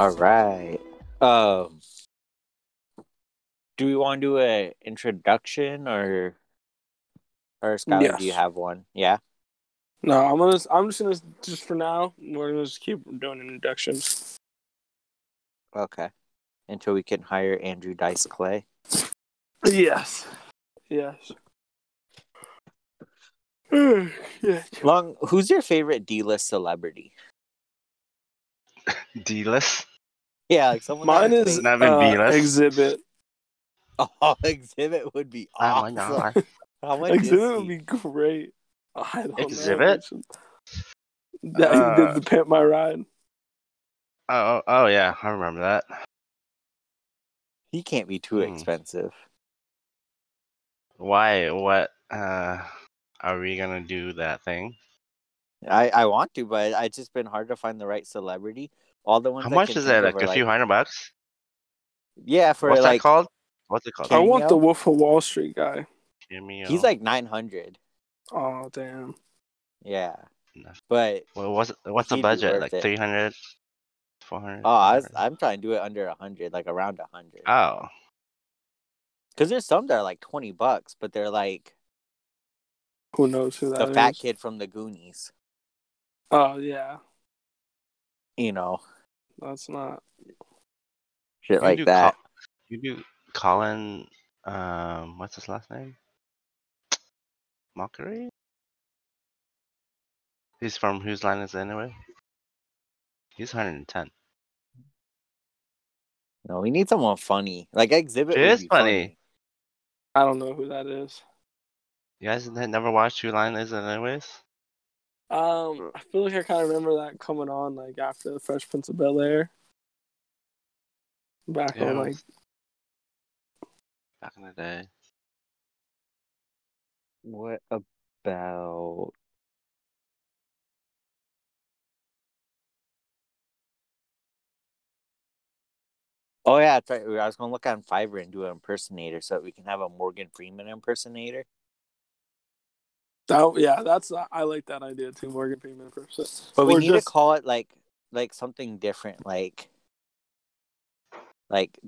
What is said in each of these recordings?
All right. Um, do we want to do an introduction or or Skylar? Do you have one? Yeah. No, I'm gonna. I'm just gonna just for now. We're gonna just keep doing introductions. Okay. Until we can hire Andrew Dice Clay. Yes. Yes. yeah. Long. Who's your favorite D-list celebrity? D-list. Yeah, like someone. Mine is think- Not even uh, B-list. Xzibit. Oh, Xzibit would be Oh my awesome. god. How much Xzibit would be great. I don't Xzibit? know. That Uh, he did the pimp my ride. Oh, oh, oh yeah, I remember that. He can't be too Hmm. expensive. Why? What? Uh, are we gonna do that thing? I I want to, but it's just been hard to find the right celebrity. All the ones. How I much is think that? of Like a few hundred bucks? Yeah, for What's like that called? What's it called? I want the Wolf of Wall Street guy. Cameo. he's like nine hundred. Oh damn. Yeah, but Well, what's what's the budget? Like it. 300, 400? oh, I was, I'm trying to do it under a hundred, like around a hundred. Oh, Because there's some that are like twenty bucks, but they're like Who knows who that the is? fat kid from the Goonies. Oh yeah. You know, That's not. shit You like that. Col- you do Colin. Um, what's his last name? Mochrie. He's from whose line is it anyway? He's 110. No, we need someone funny. Like Xzibit. it is would is be funny. I don't know who that is. You guys never watched Who Line Is It anyways? Um, I feel like I kind of remember that coming on like after the Fresh Prince of Bel Air. Back Yeah, on like back in the day. What about? Oh yeah, that's right. I was gonna look on Fiverr and do an impersonator so that we can have a Morgan Freeman impersonator. That. Yeah, that's I like that idea too. Morgan Freeman person. But we Or need just- to call it like like something different, like like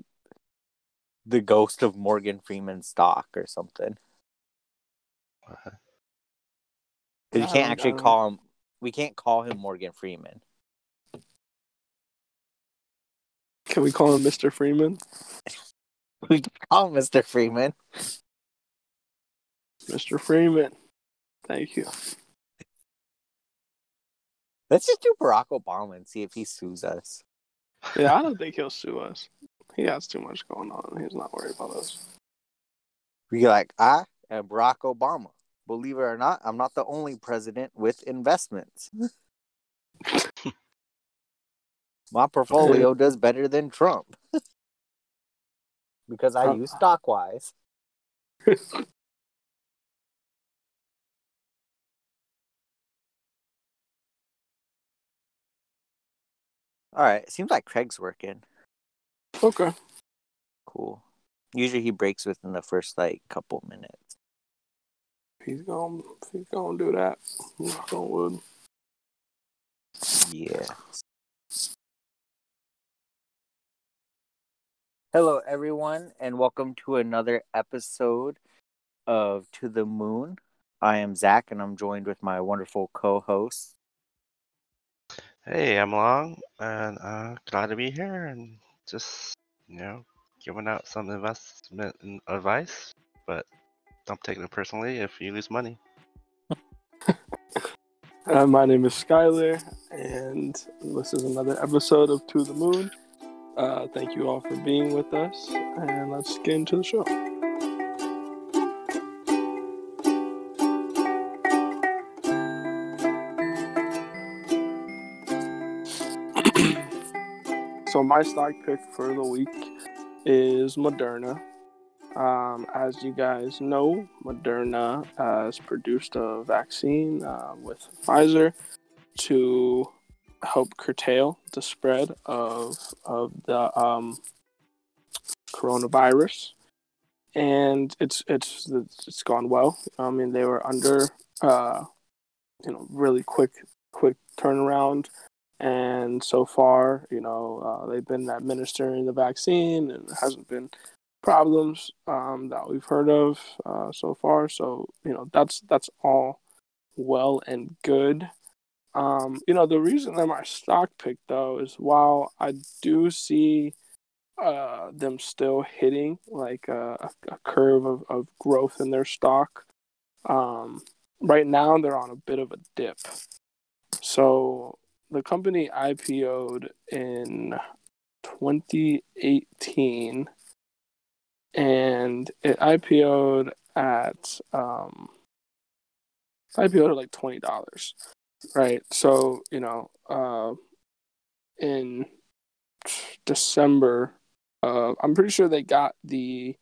the ghost of Morgan Freeman stock or something. Uh, 'Cause you can't actually call him. We can't call him Morgan Freeman. Can we call him Mr. Freeman? We can call him Mr. Freeman. Mr. Freeman. Thank you. Let's just do Barack Obama and see if he sues us. Yeah, I don't think he'll sue us. He has too much going on. He's not worried about us. We like, I am Barack Obama. Believe it or not, I'm not the only president with investments. My portfolio does better than Trump. because I use Stockwise. All right, it seems like Craig's working. Okay. Cool. Usually he breaks within the first like couple minutes. He's gonna he's gonna do that. Knock on wood. Yeah. Hello, everyone, and welcome to another episode of To the Moon. I am Zach, and I'm joined with my wonderful co-host. Hey, I'm Long, and uh, glad to be here and just, you know, giving out some investment advice, but don't take it personally if you lose money. Uh, my name is Skylar, and this is another episode of To the Moon. Uh, thank you all for being with us, and let's get into the show. My stock pick for the week is Moderna. Um, as you guys know, Moderna has produced a vaccine uh, with Pfizer to help curtail the spread of of the um, coronavirus, and it's it's it's gone well. I mean, they were under uh, you know really quick quick turnaround, and so far, you know, uh, they've been administering the vaccine, and it hasn't been problems um, that we've heard of uh, so far. So you know, that's that's all well and good. Um, you know, the reason that my stock pick though is while I do see uh, them still hitting like a, a curve of, of growth in their stock. Um, right now, they're on a bit of a dip. So the company IPO'd in 2018 and it IPO'd at um, IPO'd at like twenty dollars, right? So you know, uh, in December uh, I'm pretty sure they got the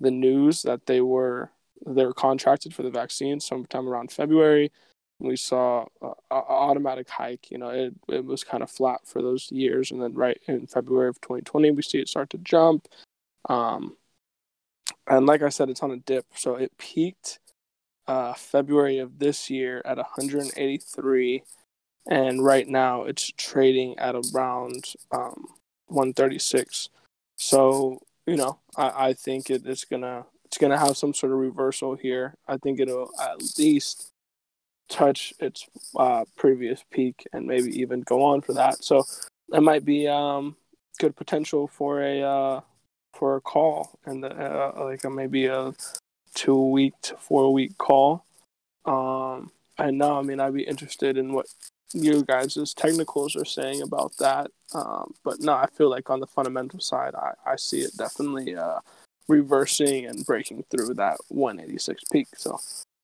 the news that they were they were contracted for the vaccine sometime around February. We saw an automatic hike. You know, it it was kind of flat for those years, and then right in February of 2020, we see it start to jump. Um, and like I said, it's on a dip. So it peaked uh, February of this year at 183, and right now it's trading at around um, 136. So you know, I, I think it, it is gonna it's gonna have some sort of reversal here. I think it'll at least touch its uh, previous peak and maybe even go on for that. So that might be um, good potential for a uh, for a call and uh, like a, maybe a two week to four week call. Um, and now, I mean, I'd be interested in what you guys' technicals are saying about that. Um, but no, I feel like on the fundamental side, I, I see it definitely uh, reversing and breaking through that 186 peak. So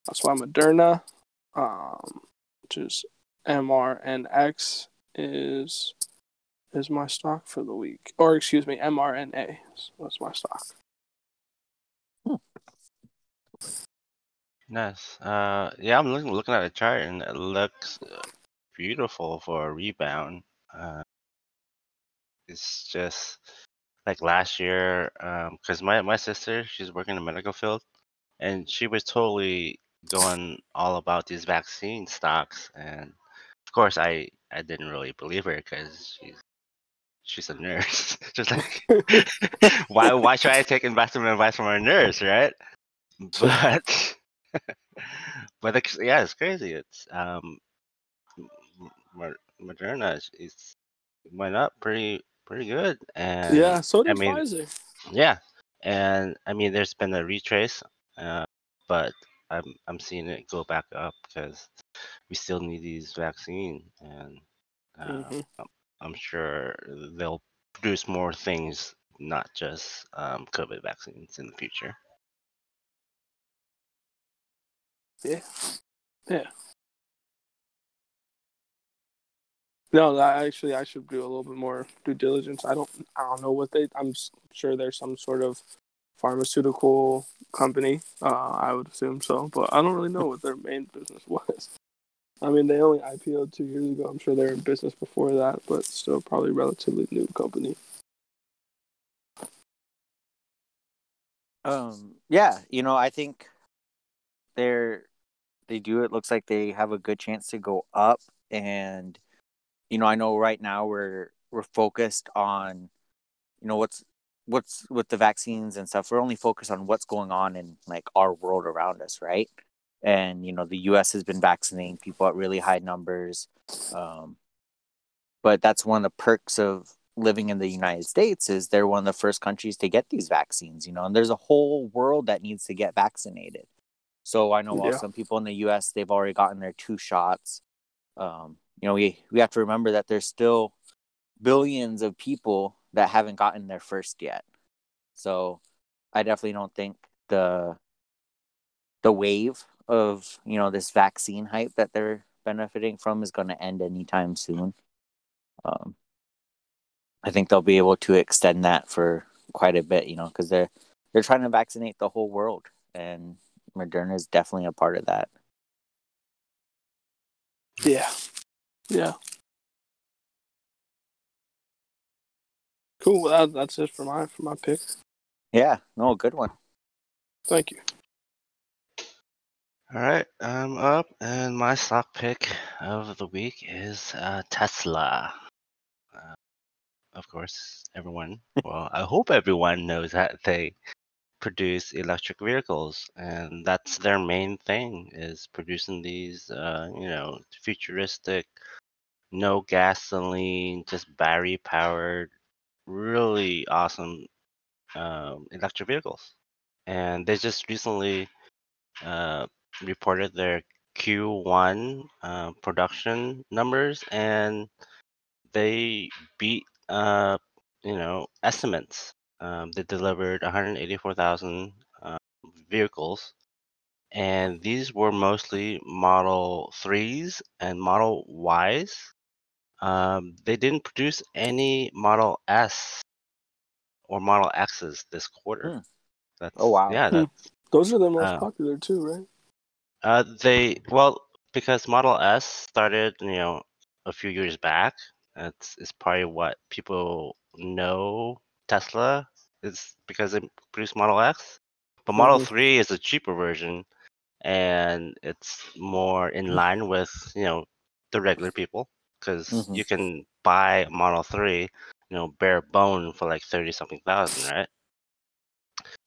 that's why Moderna, um, which is MRNX, is is my stock for the week. Or excuse me, mRNA. That's my stock. Hmm. Nice. Uh, yeah, I'm looking looking at the chart and it looks beautiful for a rebound. Uh, it's just like last year, um because um, my my sister she's working in the medical field, and she was totally going all about these vaccine stocks, and of course I I didn't really believe her because she's she's a nurse. Just like why why should I take investment advice from a nurse, right? But but it's, yeah, it's crazy. It's um Moderna is, is went up pretty pretty good, and yeah, so did I mean, Pfizer. Yeah, and I mean, there's been a retrace, uh, but I'm I'm seeing it go back up because we still need these vaccines, and uh, mm-hmm. I'm, I'm sure they'll produce more things, not just um, COVID vaccines in the future. Yeah, yeah. No, I actually I should do a little bit more due diligence. I don't I don't know what they. I'm sure there's some sort of pharmaceutical company. Uh, I would assume so, but I don't really know what their main business was. I mean, they only IPO'd two years ago. I'm sure they're in business before that, but still probably relatively new company. Um. Yeah. You know, I think they're they do. It looks like they have a good chance to go up and you know, I know right now we're we're focused on, you know, what's what's with the vaccines and stuff. We're only focused on what's going on in like our world around us, right? And you know, the U.S. has been vaccinating people at really high numbers, um, but that's one of the perks of living in the United States is they're one of the first countries to get these vaccines. You know, and there's a whole world that needs to get vaccinated. So I know yeah. some people in the U.S. they've already gotten their two shots. Um, you know, we we have to remember that there's still billions of people that haven't gotten their first yet. So I definitely don't think the the wave of, you know, this vaccine hype that they're benefiting from is going to end anytime soon. Um, I think they'll be able to extend that for quite a bit, you know, because they're they're trying to vaccinate the whole world, and Moderna is definitely a part of that. Yeah, yeah. Cool. Well, that, that's it for my for my pick. Yeah. No, good one. Thank you. All right, I'm up, and my stock pick of the week is uh, Tesla. Uh, of course, everyone, well, I hope everyone knows that they produce electric vehicles, and that's their main thing is producing these, uh, you know, futuristic, no gasoline, just battery powered, really awesome um, electric vehicles. And they just recently uh, reported their Q1 uh, production numbers, and they beat uh, you know estimates. Um, they delivered 184,000 uh, vehicles, and these were mostly Model 3s and Model Ys. Um, they didn't produce any Model S or Model X's this quarter. Hmm. That's Oh, wow. yeah. Hmm. That's Those are the most Oh. popular too, right? Uh, they well because Model S started, you know, a few years back. It's it's probably what people know Tesla is because they produce Model X. But Model Mhm. Three is a cheaper version, and it's more in line with you know the regular people because Mhm. you can buy a Model Three, you know, bare bone for like thirty something thousand, right?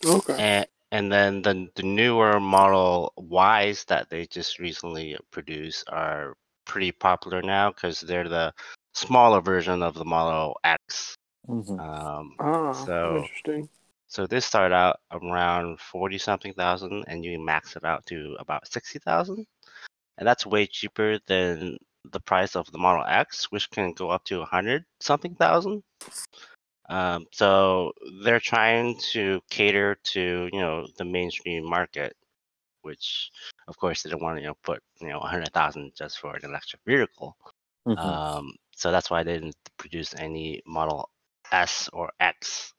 Okay. and and then the the newer model Ys that they just recently produced are pretty popular now because they're the smaller version of the Model X. Mhm. Um, Ah, so interesting. so they start out around forty something thousand, and you max it out to about sixty thousand, and that's way cheaper than the price of the Model X, which can go up to a hundred something thousand. Um, so they're trying to cater to you know the mainstream market, which of course they don't want to you know put you know a hundred thousand just for an electric vehicle. Mhm. Um, so that's why they didn't produce any Model S or X.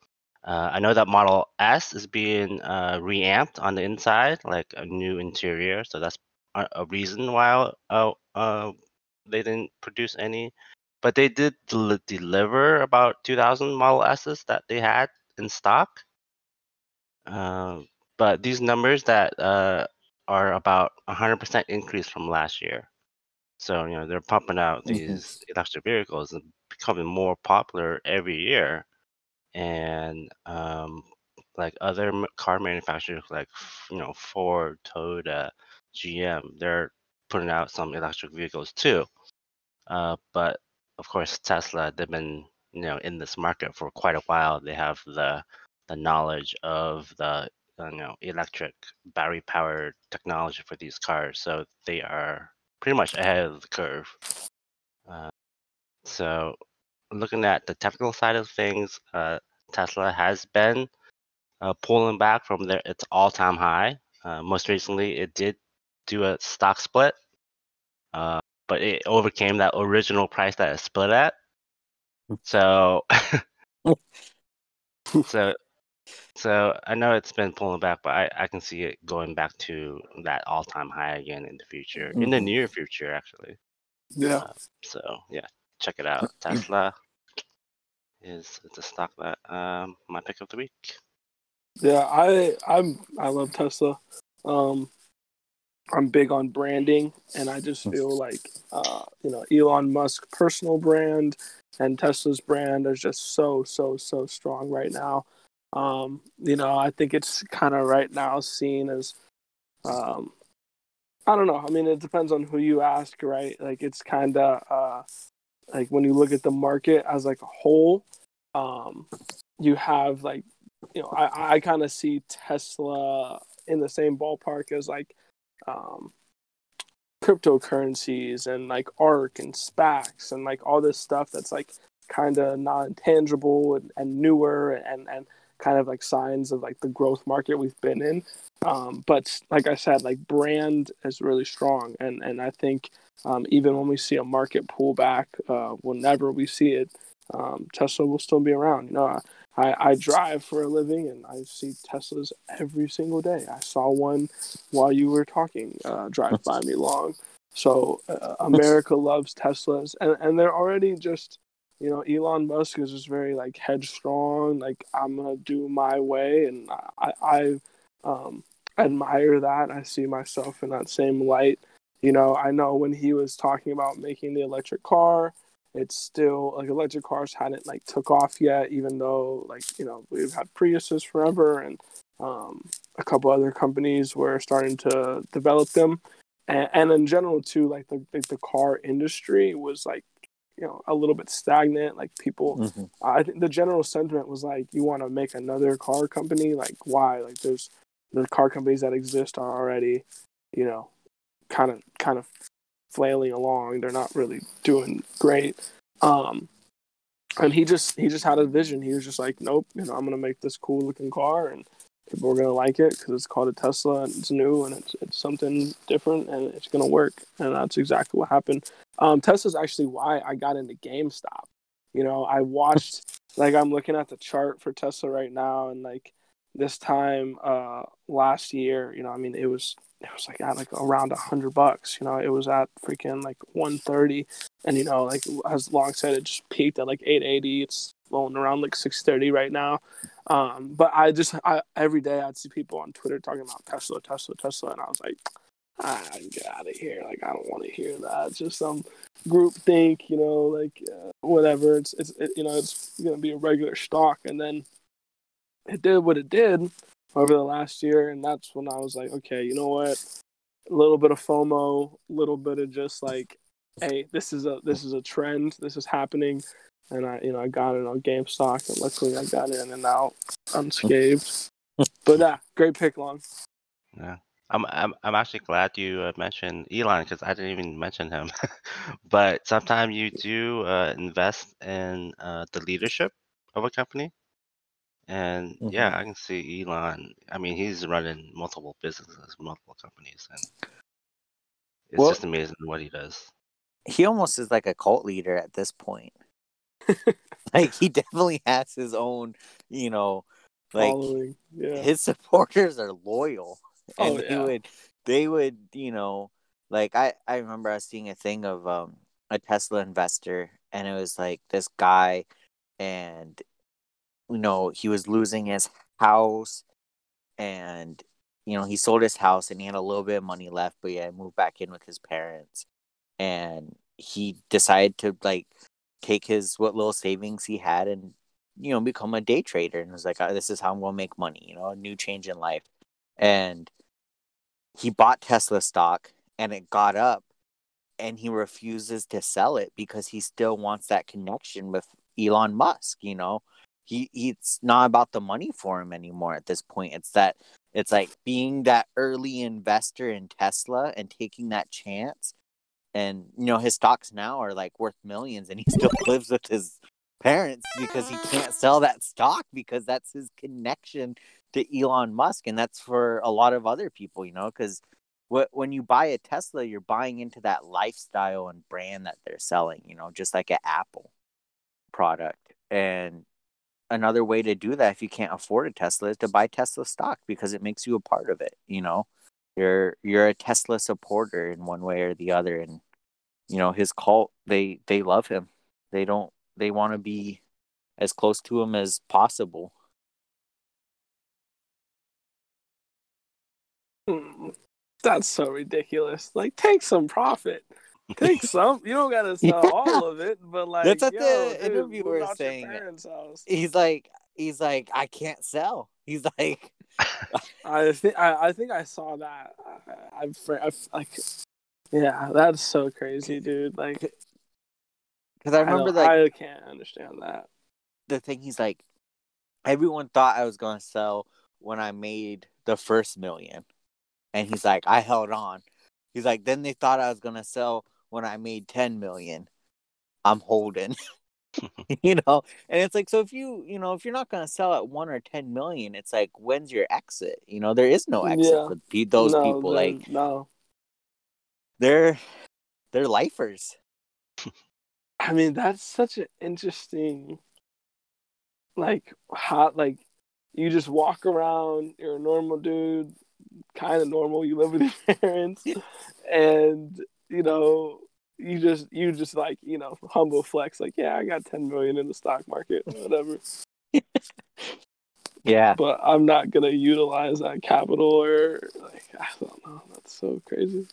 Uh, I know that Model S is being uh, reamped on the inside, like a new interior. So that's a, a reason why uh, uh, they didn't produce any. But they did del- deliver about 2,000 Model S's that they had in stock. Um, but these numbers that uh, are about 100% increase from last year. So you know they're pumping out these electric vehicles and becoming more popular every year. And um, like other car manufacturers, like you know Ford, Toyota, GM, they're putting out some electric vehicles too. Uh, but of course, Tesla, they've been you know in this market for quite a while. They have the the knowledge of the uh, you know electric battery powered technology for these cars, so they are pretty much ahead of the curve. Uh, so looking at the technical side of things, uh, Tesla has been uh, pulling back from their its all time high. Uh, most recently, it did do a stock split uh, but it overcame that original price that it split at. So, so, so I know it's been pulling back, but I, I can see it going back to that all time high again in the future, in the Mhm. near future, actually. Yeah. So yeah, check it out. Tesla is it's a stock that um my pick of the week. Yeah, I I'm I love Tesla. Um I'm big on branding and I just feel like uh, you know, Elon Musk personal brand and Tesla's brand is just so, so, so strong right now. Um, you know, I think it's kind of right now seen as um I don't know. I mean, it depends on who you ask, right? Like it's kind of uh like when you look at the market as like a whole, um you have like you know, I, I kind of see Tesla in the same ballpark as like um, cryptocurrencies and like ARK and SPACs and like all this stuff that's like kind of non tangible and, and newer and, and kind of like signs of like the growth market we've been in. Um, but like I said, like brand is really strong. And, and I think um, even when we see a market pullback, uh, whenever we see it, um, Tesla will still be around. You know, I, I, drive for a living and I see Teslas every single day. I saw one while you were talking uh, drive by me long. So uh, America loves Teslas, and, and they're already just, you know, Elon Musk is just very like headstrong. Like I'm gonna do my way, and I I um admire that. I see myself in that same light. You know, I know when he was talking about making the electric car, it's still like electric cars hadn't like took off yet, even though like you know we've had Priuses forever and um, a couple other companies were starting to develop them, and, and in general too, like the, the the car industry was like you know a little bit stagnant. Like people, Mm-hmm. I think the general sentiment was like, you want to make another car company? Like why? Like there's the car companies that exist are already, you know, kind of kind of flailing along. They're not really doing great. Um, and he just he just had a vision. He was just like, nope, you know, I'm gonna make this cool looking car, and people are gonna like it because it's called a Tesla and it's new and it's it's something different and it's gonna work. And that's exactly what happened. Um, Tesla's actually why I got into GameStop. You know, I watched like I'm looking at the chart for Tesla right now, and like this time uh last year, you know, I mean, it was it was like at like around a hundred bucks. You know, it was at freaking like one thirty, and you know, like as Long said, it just peaked at like eight eighty. It's flowing around like six thirty right now. Um, but I just I every day I'd see people on Twitter talking about Tesla, Tesla, Tesla, and I was like, get out of here! Like I don't want to hear that. It's just some group think, you know, like uh, whatever. It's it's it, you know it's gonna be a regular stock, and then it did what it did over the last year, and that's when I was like, okay, you know what? A little bit of FOMO, a little bit of just like, hey, this is a this is a trend, this is happening, and I you know I got it on GameStop, and luckily I got in and out unscathed. but yeah, great pick, long. Yeah. I'm I'm I'm actually glad you uh, mentioned Elon because I didn't even mention him. but sometimes you do uh, invest in uh, the leadership of a company, and yeah, Mhm. I can see Elon. I mean, he's running multiple businesses, multiple companies, and it's Well- just amazing what he does. He almost is like a cult leader at this point. like he definitely has his own, you know, like yeah. his supporters are loyal and Oh, they yeah. would they would you know like i i remember i was seeing a thing of um a tesla investor and it was like this guy and you know he was losing his house and you know he sold his house and he had a little bit of money left but yeah moved back in with his parents. And he decided to like take his what little savings he had and you know become a day trader. And was like "Uh, this is how i'm gonna make money you know a new change in life. And he bought tesla stock and it got up and he refuses to sell it because he still wants that connection with elon musk you know he it's not about the money for him anymore at this point. It's that it's like being that early investor in tesla and taking that chance. And you know his stocks now are like worth millions and he still lives with his parents because he can't sell that stock because that's his connection to Elon Musk. And that's for a lot of other people you know cuz when you buy a Tesla you're buying into that lifestyle and brand that they're selling you know just like an Apple product. And another way to do that if you can't afford a Tesla is to buy Tesla stock because it makes you a part of it you know you're you're a Tesla supporter in one way or the other and you know his cult they they love him they don't they want to be as close to him as possible Hmm. That's so ridiculous. Like, take some profit. Take some. You don't gotta sell all of it, but like, That's what yo, the dude, interviewer is saying. he's like he's like I can't sell he's like I think I, I think I saw that. I, I've like, yeah, that's so crazy, dude. Like, because I remember don't- like I can't understand that. the thing he's like everyone thought I was gonna sell when I made the first million and he's like I held on he's like then they thought I was gonna sell when I made 10 million I'm holding. Hmm. You know? And it's like so if you you know if you're not going to sell at 1 or 10 million it's like when's your exit? You know there is no exit Yeah. for those No, people they're- like no. they're they're lifers. I mean, that's such an interesting, like, hot, like, you just walk around, you're a normal dude, kind of normal, you live with your parents, and, you know, you just, you just like, you know, humble flex, like, yeah, I got 10 million in the stock market, whatever. Yeah. but I'm not gonna utilize that capital or like I don't know. That's so crazy.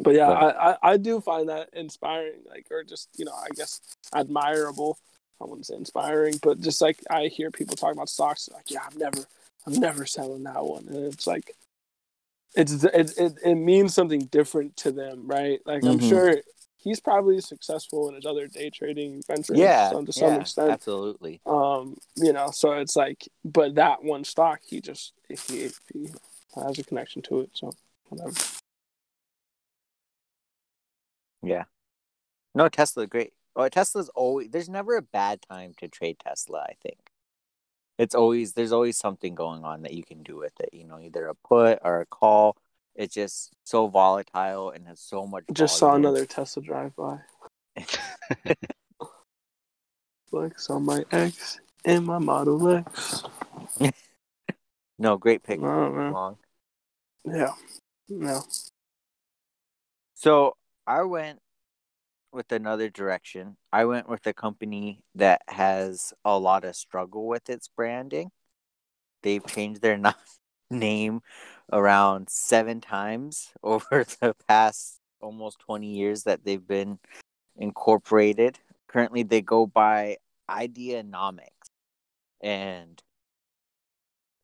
But yeah, But- I, I, I do find that inspiring, like or just you know I guess admirable. I wouldn't say inspiring, but just like I hear people talk about stocks, like yeah, I'm never I'm never selling that one, and it's like it's it it, it means something different to them, right? Like I'm Mhm. sure he's probably successful in his other day trading ventures, Yeah. some, to some yeah, extent Absolutely. um you know so it's like but that one stock he just if he, he has a connection to it so whatever Yeah. No, Tesla, great. Oh, Tesla's always there's never a bad time to trade Tesla, I think. It's always there's always something going on that you can do with it, you know, either a put or a call. It's just so volatile and has so much just saw another tesla drive by flex on my x and my model x. No, great pick. yeah. No. So I went with another direction. I went with a company that has a lot of struggle with its branding. They've changed their na- name around seven times over the past almost 20 years that they've been incorporated. Currently, they go by Ideanomics. And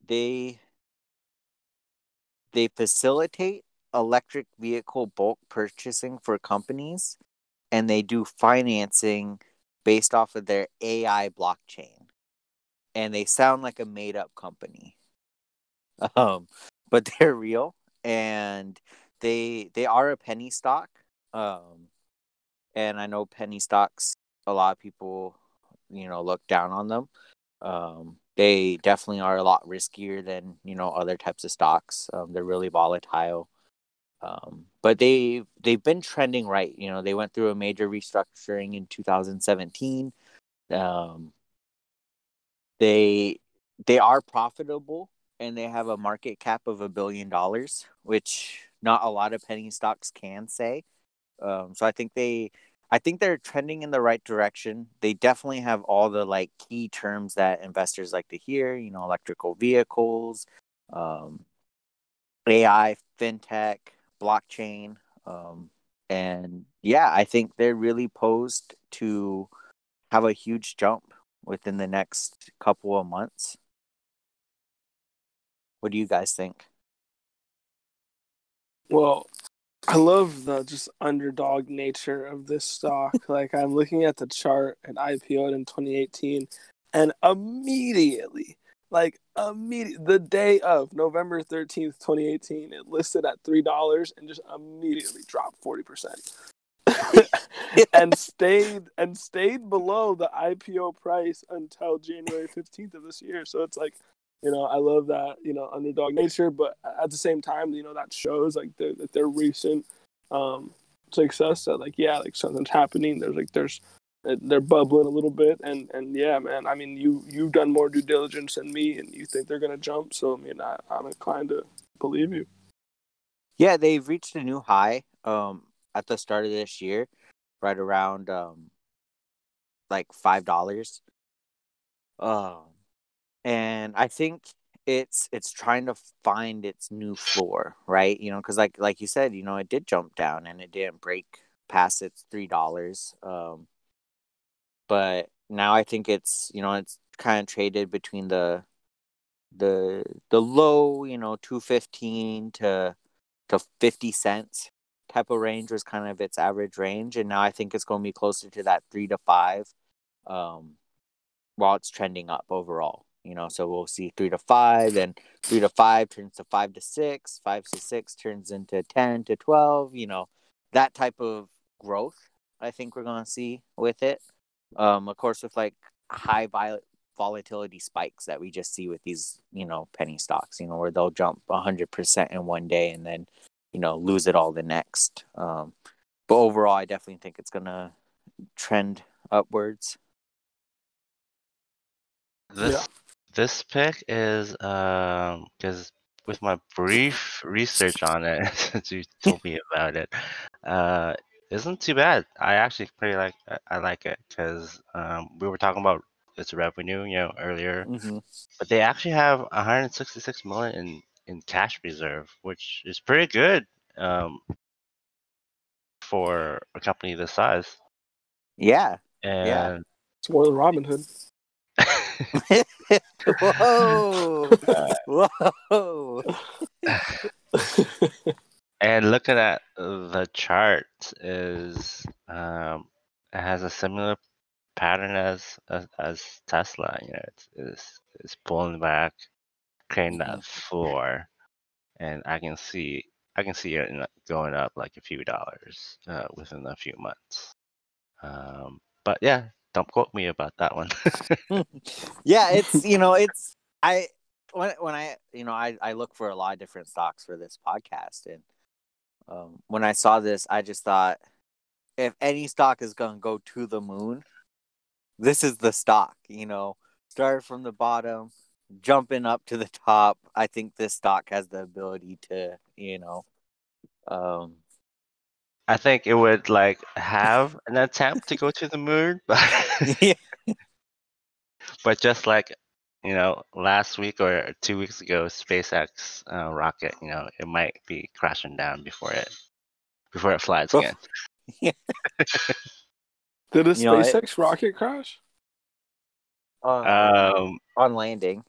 they they facilitate electric vehicle bulk purchasing for companies and they do financing based off of their AI blockchain. And they sound like a made up company. Um, but they're real and they they are a penny stock. Um, and I know penny stocks a lot of people, you know, look down on them. Um, they definitely are a lot riskier than, you know, other types of stocks. Um, they're really volatile. Um, but they they've been trending right. You know, they went through a major restructuring in 2017. Um, they they are profitable and they have a market cap of a billion dollars, which not a lot of penny stocks can say. Um, so I think they I think they're trending in the right direction. They definitely have all the like key terms that investors like to hear. You know, electrical vehicles, um, AI, fintech, blockchain. Um, and yeah, I think they're really posed to have a huge jump within the next couple of months. What do you guys think? well i love the just underdog nature of this stock like i'm looking at the chart and ipo'd in 2018 and immediately like immediate the day of november 13th 2018 it listed at three dollars and just immediately dropped 40 percent. And stayed and stayed below the ipo price until january 15th of this year. So it's like you know i love that you know underdog nature but at the same time you know that shows like their, that their recent um success that like yeah like something's happening. There's like there's they're bubbling a little bit and and yeah man i mean you you've done more due diligence than me and you think they're gonna jump so i mean I, i'm inclined to believe you Yeah, they've reached a new high um at the start of this year, right around um like five dollars. Um and I think it's it's trying to find its new floor, right? You know, because like like you said, you know, it did jump down and it didn't break past its three dollars. Um but now I think it's you know it's kind of traded between the the the low you know 215 to to 50 cents type of range was kind of its average range. And now i think it's going to be closer to that three to five um while it's trending up overall you know? So we'll see three to five then three to five turns to five to six five to six turns into 10 to 12 you know? That type of growth i think we're going to see with it um of course with like high violet volatility spikes that we just see with these, you know, penny stocks, you know, where they'll jump 100% in one day and then, you know, lose it all the next. Um, but overall, I definitely think it's going to trend upwards. This Yeah. this pick is um because with my brief research on it since you told me about it, uh, isn't too bad. I actually pretty like I- I like it because um we were talking about its revenue, you know, earlier. hmm But they actually have 166 million in in cash reserve, which is pretty good um, for a company this size. Yeah. And Yeah. It's more than Robinhood. Whoa. Whoa. and looking at the chart is um, it has a similar pattern as as, as Tesla. You know, it's, it's it's pulling back, creating that floor, and I can see I can see it going up like a few dollars uh, within a few months. Um, but yeah, don't quote me about that one. yeah, it's you know, it's I when when I you know I I look for a lot of different stocks for this podcast, and um, when I saw this, I just thought if any stock is gonna go to the moon, this is the stock. You know, start from the bottom, jumping up to the top. I think this stock has the ability to you know, um, I think it would like have an attempt to go to the moon, but yeah, but just like you know last week or two weeks ago SpaceX uh, rocket, you know, it might be crashing down before it before it flies Oof. again. Did a You know, it- SpaceX rocket crash? uh, Um, on landing.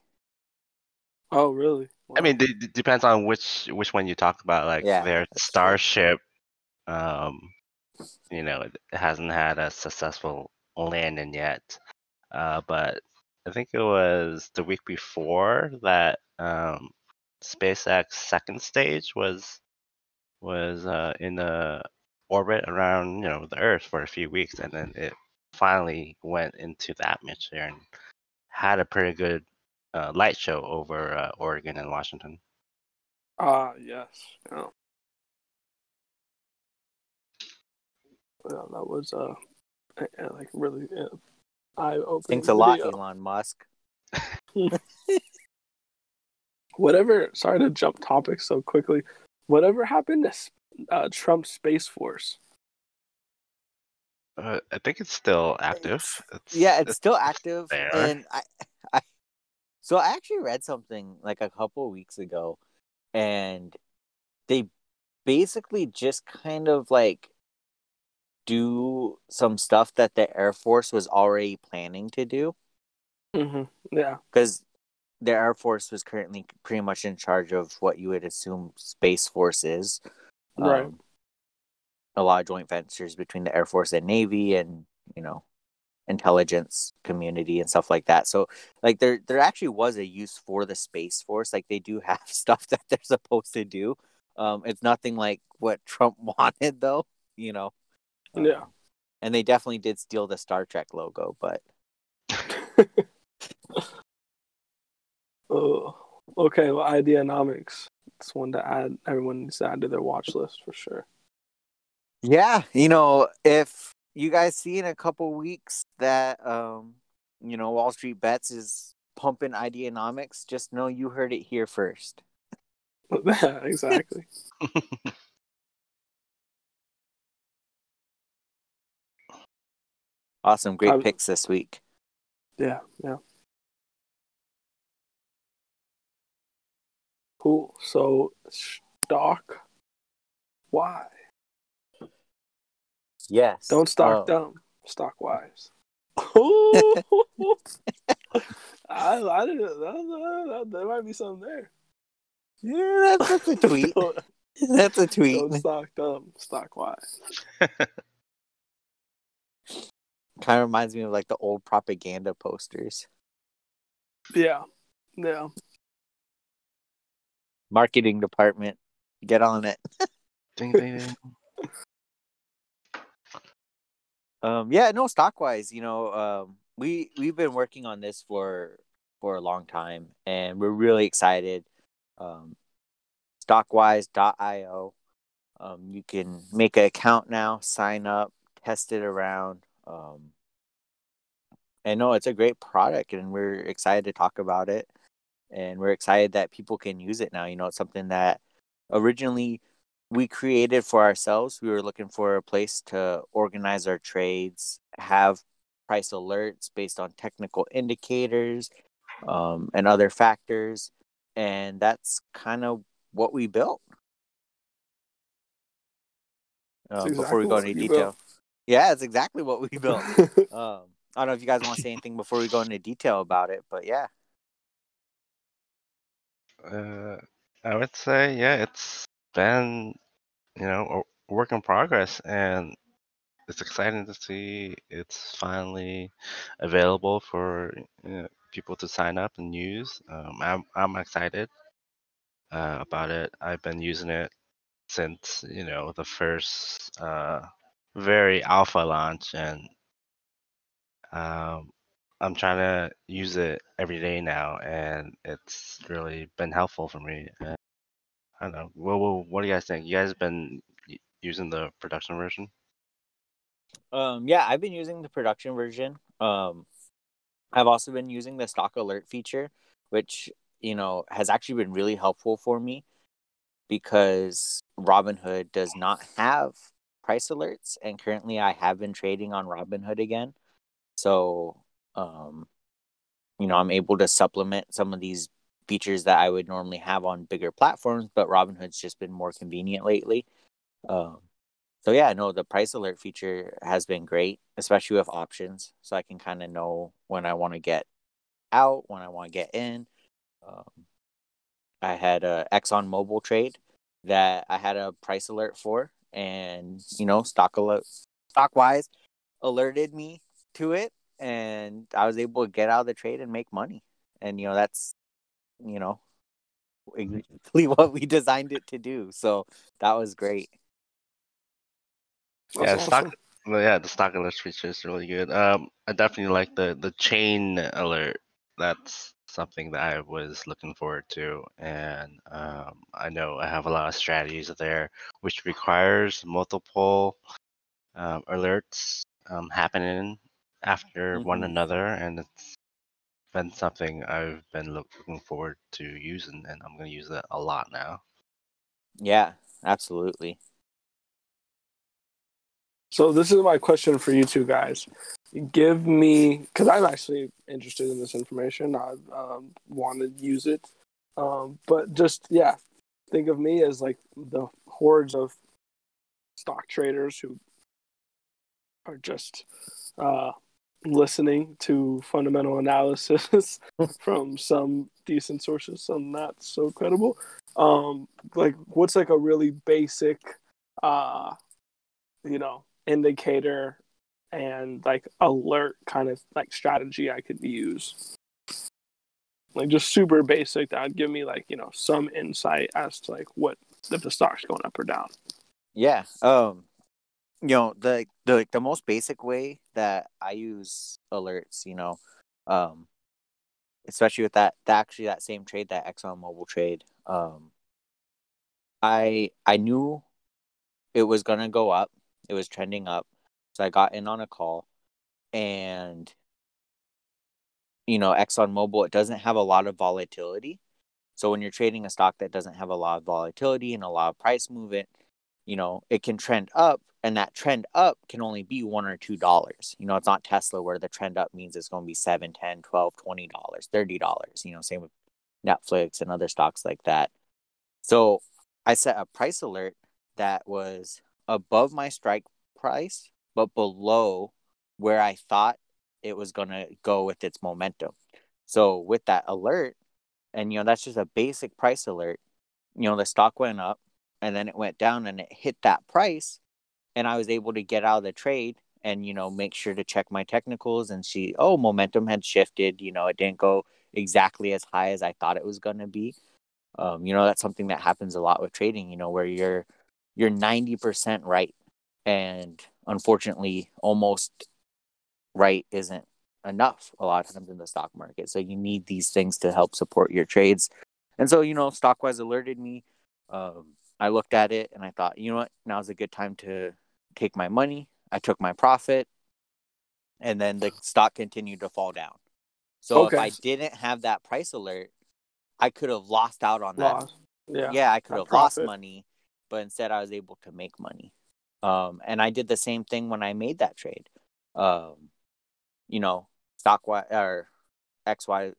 Oh, really? I mean, it d- depends on which which one you talk about. Like Yeah, their that's true. Starship, um, you know, it hasn't had a successful landing yet. Uh, but I think it was the week before that um, SpaceX second stage was was uh, in the orbit around you know the Earth for a few weeks, and then it finally went into the atmosphere and had a pretty good uh, light show over uh, Oregon and Washington. Ah, yes. Yeah. Yeah, that was uh, like really eye opening. Thanks a lot, Elon Musk. Whatever. Sorry to jump topics so quickly. Whatever happened to s- uh, Trump's space force? Uh, I think it's still active. It's, yeah it's still active there. and I, I so i actually read something like a couple of weeks ago and they basically just kind of like do some stuff that the air force was already planning to do Mm-hmm. Yeah. because the air force was currently pretty much in charge of what you would assume space force is Right. Um, a lot of joint ventures between the air force and navy and you know intelligence community and stuff like that so like there there actually was a use for the space force like they do have stuff that they're supposed to do um it's nothing like what trump wanted though you know Um, Yeah. and they definitely did steal the star trek logo but Oh, okay. Well, Ideanomics. It's one to add. Everyone needs to add to their watch list for sure. yeah you know if you guys see in a couple weeks that um you know wall street bets is pumping ideanomics just know you heard it here first yeah, exactly. awesome great Um, picks this week Yeah, yeah. Cool. So stock. Why? yes Don't stock Oh. dumb. Stock wise. I, I didn't. That, that, that, there might be something there. Yeah, that's, that's a tweet. that's a tweet. don't stock dumb. Stock wise. Kind of reminds me of like the old propaganda posters. Yeah. Yeah. Marketing department, get on it. ding, ding, ding. Um, yeah, no, stockwise, you know, um, we we've been working on this for for a long time, and we're really excited. Um, stockwise.io. Um, you can make an account now, sign up, test it around. Um, and no, it's a great product, and we're excited to talk about it. And we're excited that people can use it now. You know, it's something that originally we created for ourselves. We were looking for a place to organize our trades, have price alerts based on technical indicators um, and other factors. And that's kind of what we built. That's before we go into detail. Yeah, it's exactly what we built. um, I don't know if you guys want to say anything before we go into detail about it, but yeah. Uh, I would say, yeah, it's been, you know, a work in progress, and it's exciting to see it's finally available for you know, people to sign up and use. Um, I'm I'm excited uh, about it. I've been using it since you know the first uh, very alpha launch, and um, I'm trying to use it every day now, and it's really been helpful for me. And I don't know. Well, well, what do you guys think? You guys been using the production version? Um, yeah, I've been using the production version. Um, I've also been using the stock alert feature, which you know has actually been really helpful for me because Robinhood does not have price alerts, and currently I have been trading on Robinhood again. So, um, you know, I'm able to supplement some of these features that I would normally have on bigger platforms, but Robinhood's just been more convenient lately. Um, so yeah, no, the price alert feature has been great, especially with options. So I can kind of know when I want to get out, when I want to get in. Um, I had a Exxon Mobil trade that I had a price alert for, and you know, stock alert, Stockwise, alerted me to it, and I was able to get out of the trade and make money. And you know, that's you know exactly what we designed it to do. So that was great. Yeah, awesome. stock. Well, yeah, the stock alert feature is really good. Um, I definitely like the the chain alert. That's something that I was looking forward to, and um, I know I have a lot of strategies there, which requires multiple um, alerts um, happening after one Mhm. another, and it's been something I've been look- looking forward to using, and I'm gonna use that a lot now. Yeah, absolutely. So this is my question for you two guys. Give me, because I'm actually interested in this information. I um, want to use it, um, but just yeah, think of me as like the hordes of stock traders who are just uh, listening to fundamental analysis from some decent sources, some not so credible. Um, like, what's like a really basic, uh, you know, indicator and like alert kind of like strategy I could use? Like just super basic that would give me like you know some insight as to like what if the stock's going up or down. Yeah. Um you know, the the the most basic way that I use alerts, you know, um especially with that, that actually that same trade, that Exxon Mobil trade, um I I knew it was gonna go up. It was trending up. So I got in on a call and you know, Exxon Mobil, it doesn't have a lot of volatility. So when you're trading a stock that doesn't have a lot of volatility and a lot of price movement, you know, it can trend up and that trend up can only be one or two dollars. You know, it's not Tesla where the trend up means it's going to be seven, ten, twelve, twenty dollars, thirty dollars. You know, same with Netflix and other stocks like that. So I set a price alert that was above my strike price, but below where I thought it was going to go with its momentum. So with that alert, and you know, that's just a basic price alert, you know, the stock went up and then it went down and it hit that price. And I was able to get out of the trade and, you know, make sure to check my technicals and see, oh, momentum had shifted. You know, it didn't go exactly as high as I thought it was going to be. Um, you know, that's something that happens a lot with trading, you know, where you're you're 90% right and unfortunately almost right isn't enough a lot of times in the stock market. So you need these things to help support your trades. And so, you know, Stockwise alerted me. Um, I looked at it and I thought, you know what, now's a good time to take my money. I took my profit and then the stock continued to fall down. So Okay. if I didn't have that price alert, I could have lost out on that Loss. Yeah. yeah, I could that have lost money, but instead I was able to make money. Um, and I did the same thing when I made that trade. Um, you know, stock y or XY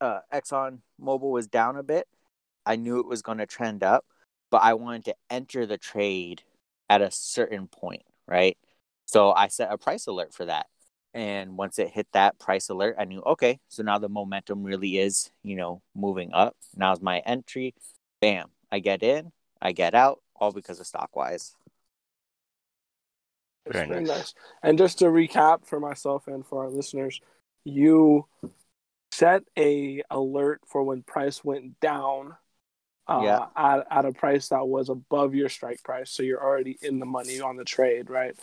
uh Exxon Mobil was down a bit, I knew it was going to trend up, but I wanted to enter the trade at a certain point, right? So I set a price alert for that. And once it hit that price alert, I knew, okay, so now the momentum really is, you know, moving up. Now's my entry. Bam. I get in, I get out, all because of Stockwise. Very, very nice. nice. And just to recap for myself and for our listeners, you set a alert for when price went down uh, yeah. at, at a price that was above your strike price. So you're already in the money on the trade, right?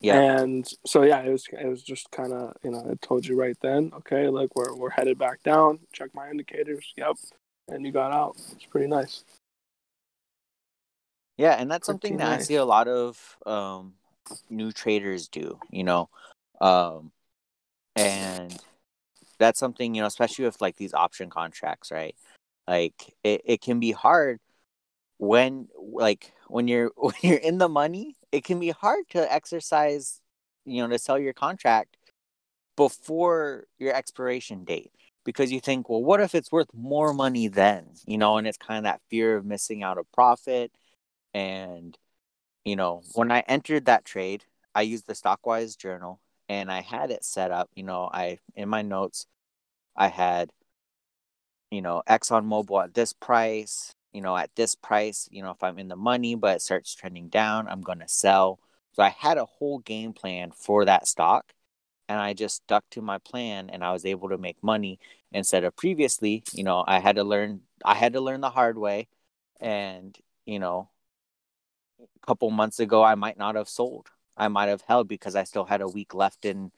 Yeah. And so yeah, it was it was just kind of you know I told you right then. Okay, like we're we're headed back down. Check my indicators. Yep. And you got out. It's pretty nice. Yeah, and that's something nice. that I see a lot of um, new traders do. You know, um, and that's something you know, especially with like these option contracts, right? Like it, it can be hard when like when you're when you're in the money, it can be hard to exercise, you know, to sell your contract before your expiration date because you think, well, what if it's worth more money then? You know, and it's kind of that fear of missing out a profit. And, you know, when I entered that trade, I used the Stockwise journal and I had it set up, you know, I in my notes I had you know, Exxon Mobil at this price, you know, at this price, you know, if I'm in the money but it starts trending down, I'm going to sell. So I had a whole game plan for that stock and I just stuck to my plan and I was able to make money instead of previously, you know, I had to learn I had to learn the hard way and, you know, a couple months ago I might not have sold. I might have held because I still had a week left in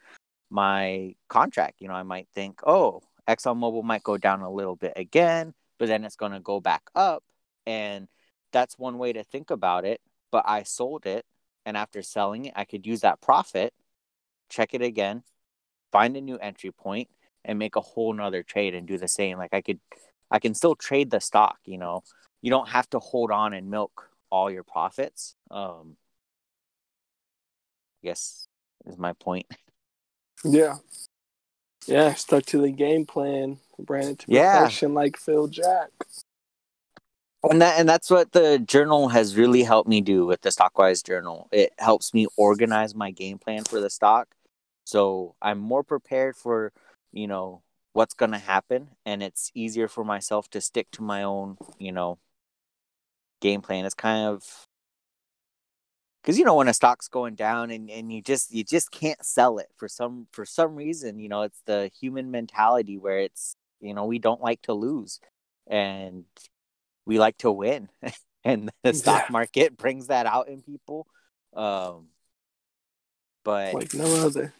my contract. You know, I might think, "Oh, ExxonMobil might go down a little bit again, but then it's going to go back up. And that's one way to think about it. But I sold it. And after selling it, I could use that profit, check it again, find a new entry point, and make a whole nother trade and do the same. Like I could, I can still trade the stock, you know, you don't have to hold on and milk all your profits. Um, I guess is my point. Yeah. Yeah, stuck to the game plan, ran it to yeah. like Phil Jack. And that and that's what the journal has really helped me do with the Stockwise journal. It helps me organize my game plan for the stock. So I'm more prepared for, you know, what's gonna happen and it's easier for myself to stick to my own, you know, game plan. is kind of because you know when a stock's going down and, and you just you just can't sell it for some for some reason you know it's the human mentality where it's you know we don't like to lose and we like to win and the stock yeah. market brings that out in people um but like no other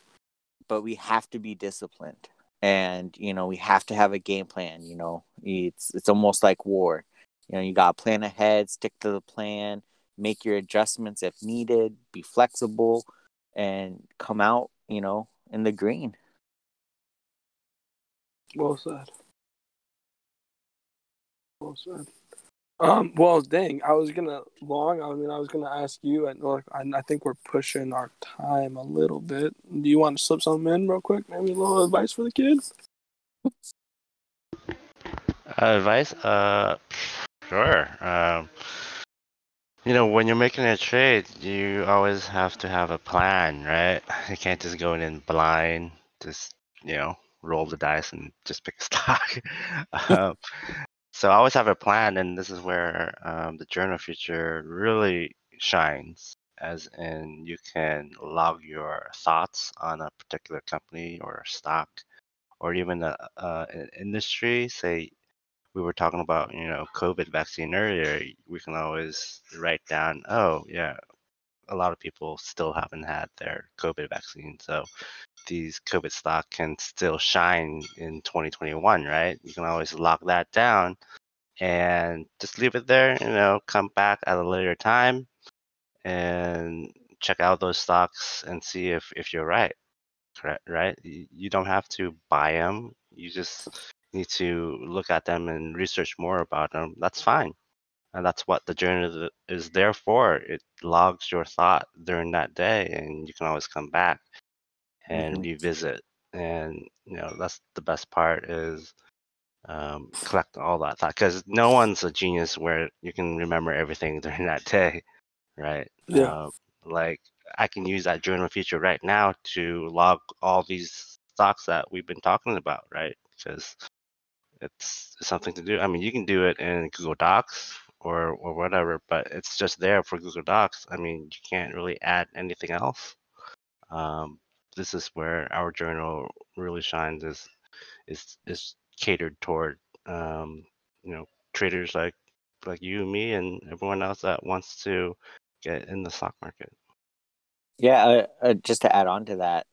but we have to be disciplined and you know we have to have a game plan you know it's it's almost like war you know you got to plan ahead stick to the plan make your adjustments if needed, be flexible, and come out, you know, in the green. Well said. Well said. Um, well, dang, I was gonna long. I mean, I was gonna ask you, and like, I, I think we're pushing our time a little bit. Do you want to slip something in real quick? Maybe a little advice for the kids. Uh, advice? Uh, sure. Um, you know, when you're making a trade, you always have to have a plan, right? You can't just go in blind, just, you know, roll the dice and just pick a stock. um, so I always have a plan, and this is where um, the journal feature really shines, as in you can log your thoughts on a particular company or stock, or even an industry. Say we were talking about, you know, COVID vaccine earlier, we can always write down, oh, yeah, a lot of people still haven't had their COVID vaccine. So these COVID stock can still shine in 2021, right? You can always lock that down and just leave it there, you know, come back at a later time and check out those stocks and see if, if you're right. Correct, right? You don't have to buy them. You just need to look at them and research more about them, that's fine. And that's what the journal is there for. It logs your thought during that day, and you can always come back and mm-hmm. revisit and you know that's the best part is um, collect all that thought because no one's a genius where you can remember everything during that day, right? Yeah. Um, like I can use that journal feature right now to log all these stocks that we've been talking about, right? Because it's something to do. I mean, you can do it in Google Docs or or whatever, but it's just there for Google Docs. I mean, you can't really add anything else. Um, this is where our journal really shines. Is is is catered toward um, you know traders like like you, me, and everyone else that wants to get in the stock market. Yeah, uh, uh, just to add on to that,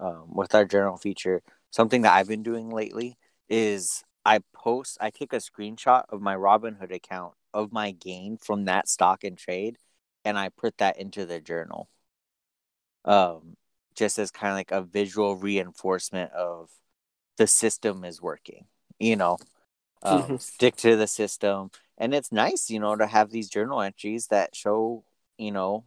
um, with our journal feature, something that I've been doing lately is I post, I take a screenshot of my Robinhood account of my gain from that stock and trade, and I put that into the journal. Um, just as kind of like a visual reinforcement of the system is working, you know, um, stick to the system. And it's nice, you know, to have these journal entries that show, you know,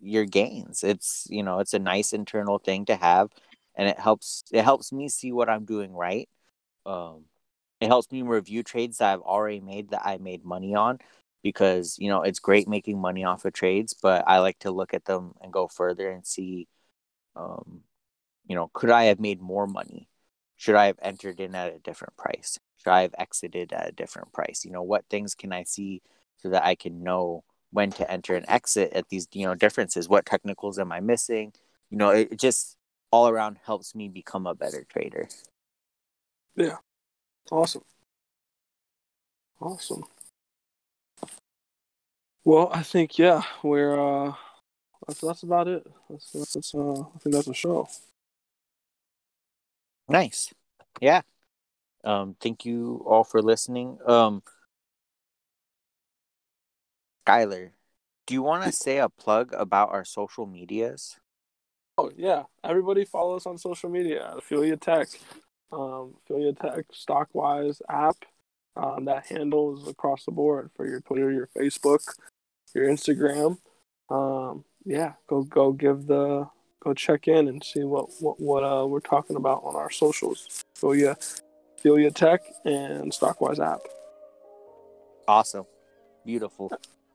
your gains. It's, you know, it's a nice internal thing to have and it helps it helps me see what I'm doing right. Um it helps me review trades that I've already made that I made money on because, you know, it's great making money off of trades, but I like to look at them and go further and see um you know, could I have made more money? Should I have entered in at a different price? Should I have exited at a different price? You know, what things can I see so that I can know when to enter and exit at these, you know, differences? What technicals am I missing? You know, it, just all around helps me become a better trader. Awesome. Awesome. Well, I think yeah, we're uh that's that's about it. That's that's, that's uh I think that's a show. Nice. Yeah. Um, thank you all for listening. Um, Skylar, do you want to say a plug about our social medias? Oh yeah, everybody follow us on social media. Affiliate Tech, um, Affiliate Tech Stockwise app. Um, that handle is across the board for your Twitter, your Facebook, your Instagram. Um, yeah, go go give the go check in and see what what what uh, we're talking about on our socials. Affiliate Affiliate Tech and Stockwise app. Awesome. Beautiful.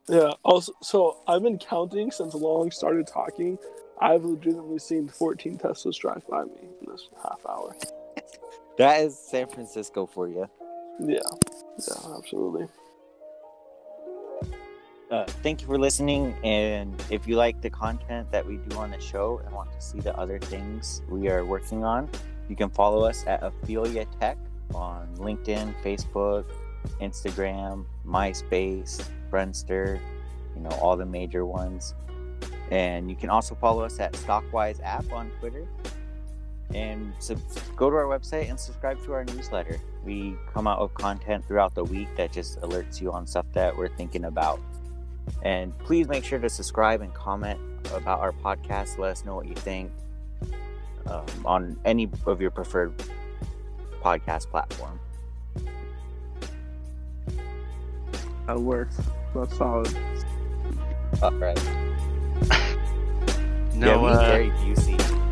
Yeah. Also, so I've been counting since Long started talking. I've legitimately seen 14 Teslas drive by me in this half hour. That is San Francisco for you. Yeah. Yeah, absolutely. Uh, thank you for listening. And if you like the content that we do on the show and want to see the other things we are working on, you can follow us at Affiliate Tech on LinkedIn, Facebook, Instagram, MySpace, Friendster, you know, all the major ones. And you can also follow us at Stockwise app on Twitter. And sub- go to our website and subscribe to our newsletter. We come out with content throughout the week that just alerts you on stuff that we're thinking about. And please make sure to subscribe and comment about our podcast. Let us know what you think um, on any of your preferred podcast platform. That works. That's solid. All right. No, yeah, we uh, very Busey.